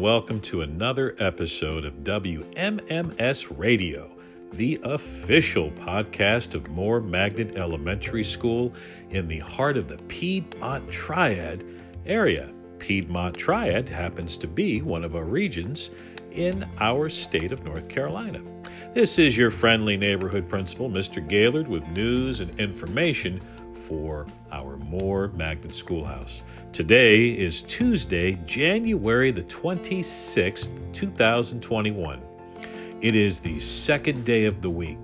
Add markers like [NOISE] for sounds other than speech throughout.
welcome to another episode of WMMS Radio, the official podcast of Moore Magnet Elementary School in the heart of the Piedmont Triad area. Piedmont Triad happens to be one of our regions in our state of North Carolina. This is your friendly neighborhood principal, Mr. Gaylord, with news and information for our Moore Magnet Schoolhouse. Today is Tuesday, January the 26th, 2021. It is the second day of the week.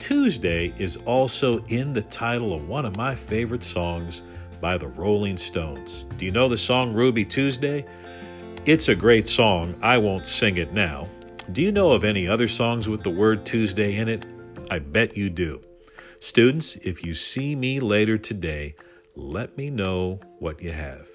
Tuesday is also in the title of one of my favorite songs by the Rolling Stones. Do you know the song Ruby Tuesday? It's a great song. I won't sing it now. Do you know of any other songs with the word Tuesday in it? I bet you do. Students, if you see me later today, let me know what you have.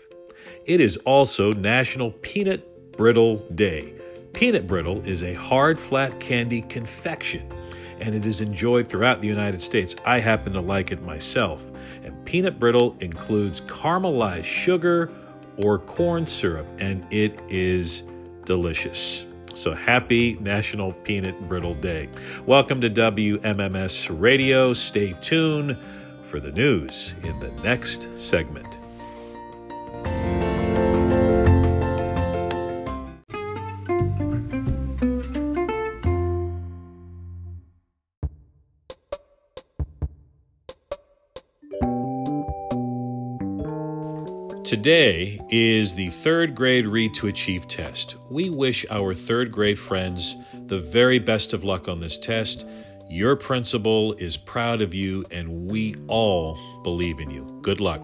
It is also National Peanut Brittle Day. Peanut brittle is a hard, flat candy confection, and it is enjoyed throughout the United States. I happen to like it myself. And peanut brittle includes caramelized sugar or corn syrup, and it is delicious. So happy National Peanut Brittle Day. Welcome to WMMS Radio. Stay tuned for the news in the next segment. Today is the third grade Read to Achieve test. We wish our third grade friends the very best of luck on this test. Your principal is proud of you, and we all believe in you. Good luck.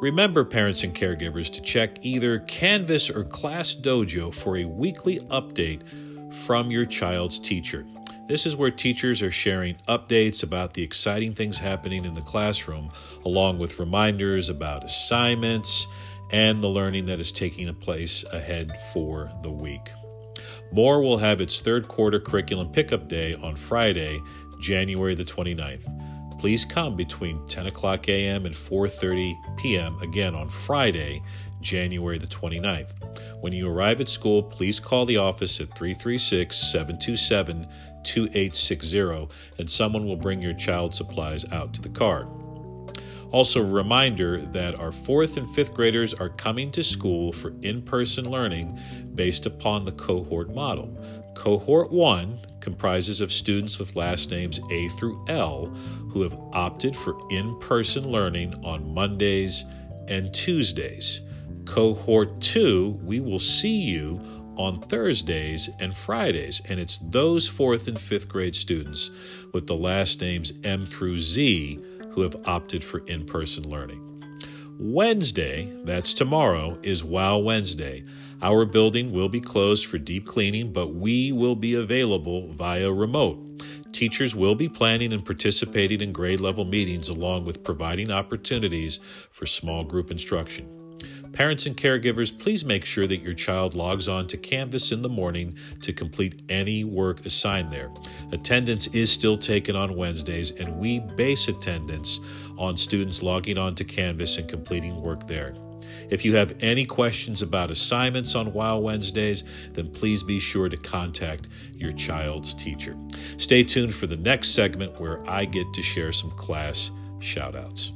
Remember, parents and caregivers, to check either Canvas or Class Dojo for a weekly update from your child's teacher. This is where teachers are sharing updates about the exciting things happening in the classroom, along with reminders about assignments and the learning that is taking place ahead for the week. Moore will have its third quarter curriculum pickup day on Friday, January the 29th. Please come between 10 o'clock a.m. and 4:30 p.m. again on Friday, January the 29th. When you arrive at school, please call the office at 336 727 2860 and someone will bring your child supplies out to the car. Also, a reminder that our fourth and fifth graders are coming to school for in person learning based upon the cohort model. Cohort 1 comprises of students with last names A through L who have opted for in person learning on Mondays and Tuesdays. Cohort 2, we will see you on Thursdays and Fridays, and it's those fourth and fifth grade students with the last names M through Z who have opted for in person learning. Wednesday, that's tomorrow, is Wow Wednesday. Our building will be closed for deep cleaning, but we will be available via remote. Teachers will be planning and participating in grade level meetings along with providing opportunities for small group instruction. Parents and caregivers, please make sure that your child logs on to Canvas in the morning to complete any work assigned there. Attendance is still taken on Wednesdays, and we base attendance on students logging on to Canvas and completing work there. If you have any questions about assignments on WOW Wednesdays, then please be sure to contact your child's teacher. Stay tuned for the next segment where I get to share some class shoutouts.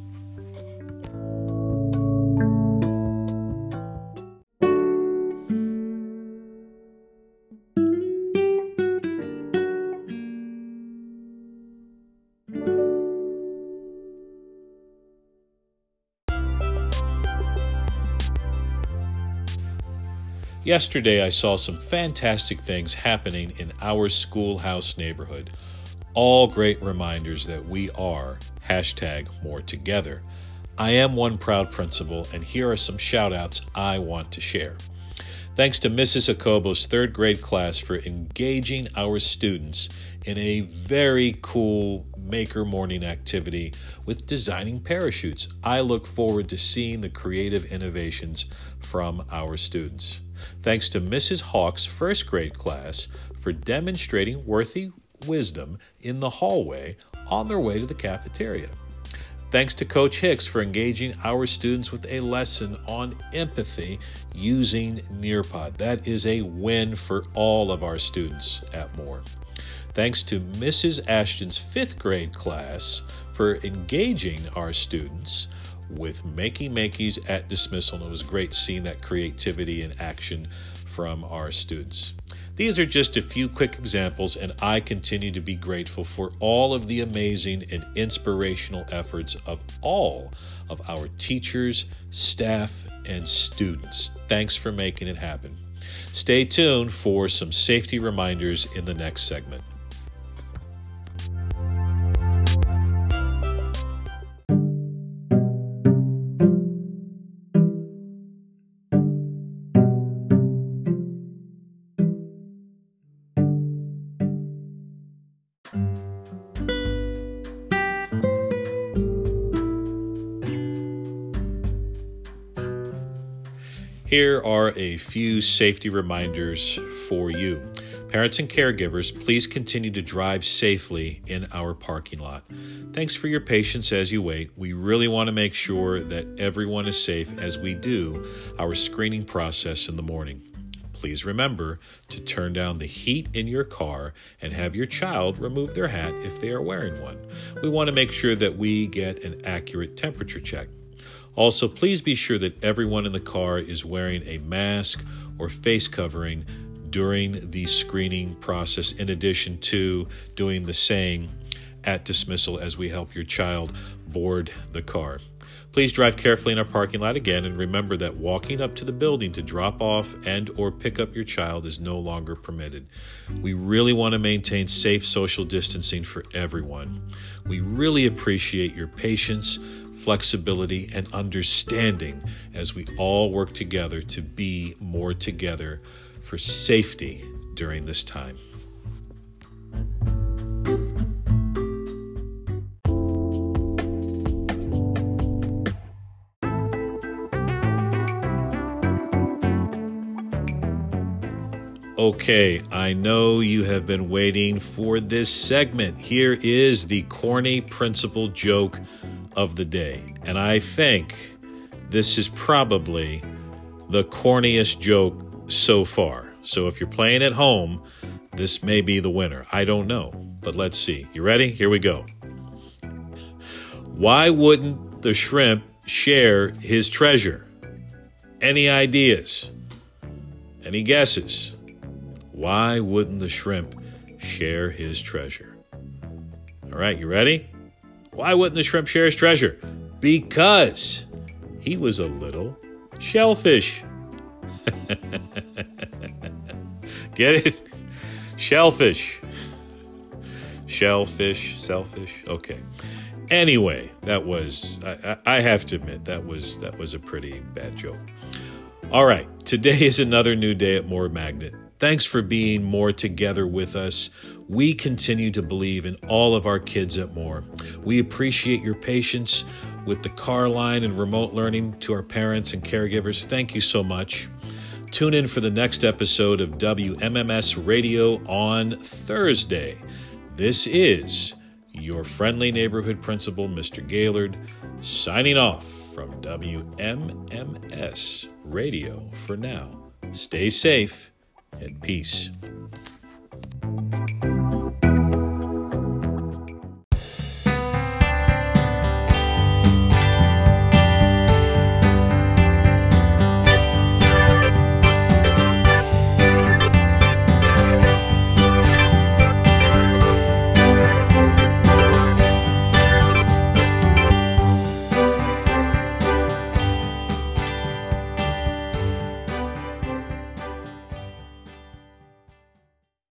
Yesterday, I saw some fantastic things happening in our schoolhouse neighborhood. All great reminders that we are hashtag more together. I am one proud principal, and here are some shout outs I want to share. Thanks to Mrs. Akobo's third grade class for engaging our students in a very cool maker morning activity with designing parachutes. I look forward to seeing the creative innovations from our students. Thanks to Mrs. Hawk's first grade class for demonstrating worthy wisdom in the hallway on their way to the cafeteria. Thanks to Coach Hicks for engaging our students with a lesson on empathy using Nearpod. That is a win for all of our students at Moore. Thanks to Mrs. Ashton's fifth grade class for engaging our students with Makey Makeys at dismissal. And it was great seeing that creativity and action from our students. These are just a few quick examples, and I continue to be grateful for all of the amazing and inspirational efforts of all of our teachers, staff, and students. Thanks for making it happen. Stay tuned for some safety reminders in the next segment. Here are a few safety reminders for you. Parents and caregivers, please continue to drive safely in our parking lot. Thanks for your patience as you wait. We really want to make sure that everyone is safe as we do our screening process in the morning. Please remember to turn down the heat in your car and have your child remove their hat if they are wearing one. We want to make sure that we get an accurate temperature check. Also, please be sure that everyone in the car is wearing a mask or face covering during the screening process, in addition to doing the same at dismissal as we help your child board the car. Please drive carefully in our parking lot again and remember that walking up to the building to drop off and or pick up your child is no longer permitted. We really want to maintain safe social distancing for everyone. We really appreciate your patience flexibility, and understanding as we all work together to be more together for safety during this time. Okay, I know you have been waiting for this segment. Here is the corny principal joke of the day. And I think this is probably the corniest joke so far. So if you're playing at home, this may be the winner. I don't know, but let's see. You ready? Here we go. Why wouldn't the shrimp share his treasure? Any ideas? Any guesses? Why wouldn't the shrimp share his treasure? All right, you ready? Why wouldn't the shrimp share his treasure? Because he was a little shellfish. [LAUGHS] Get it? Shellfish. Shellfish, selfish. Okay. Anyway, that was I, I have to admit that was that was a pretty bad joke. All right, today is another new day at Moore Magnet. Thanks for being more together with us. We continue to believe in all of our kids at Moore. We appreciate your patience with the car line and remote learning to our parents and caregivers. Thank you so much. Tune in for the next episode of WMMS Radio on Thursday. This is your friendly neighborhood principal, Mr. Gaylord, signing off from WMMS Radio for now. Stay safe and peace.